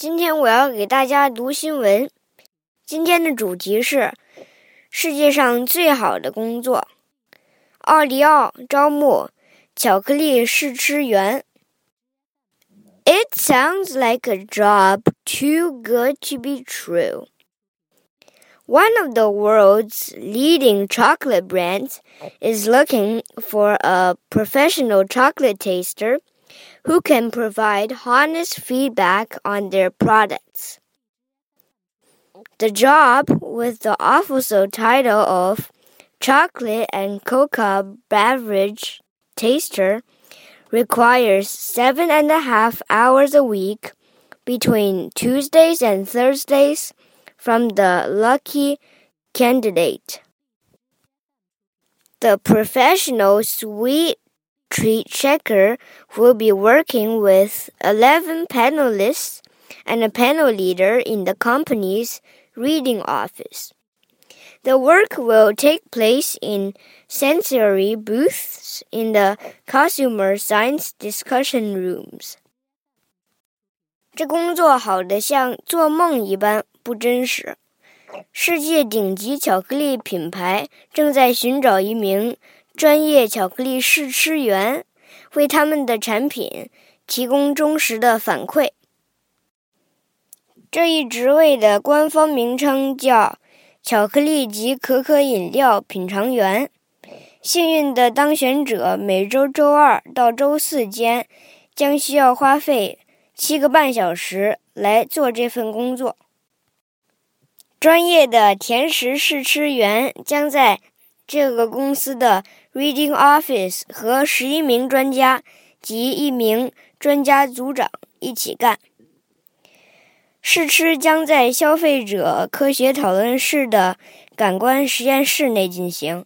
今天我要给大家读新闻。今天的主题是世界上最好的工作。奥利奥招募巧克力试吃员。It sounds like a job too good to be true. One of the world's leading chocolate brands is looking for a professional chocolate taster who can provide honest feedback on their products. The job, with the official title of Chocolate and Cocoa Beverage Taster, requires seven and a half hours a week between Tuesdays and Thursdays from the lucky candidate. The professional sweet Treat Checker will be working with 11 panelists and a panel leader in the company's Reading office. The work will take place in sensory booths in the consumer science discussion rooms. 这工作好得像做梦一般不真实。世界顶级巧克力品牌正在寻找一名专业巧克力试吃员为他们的产品提供忠实的反馈。这一职位的官方名称叫“巧克力及可可饮料品尝员”。幸运的当选者每周周二到周四间将需要花费七个半小时来做这份工作。专业的甜食试吃员将在这个公司的 Reading Office 和十一名专家及一名专家组长一起干。试吃将在消费者科学讨论室的感官实验室内进行。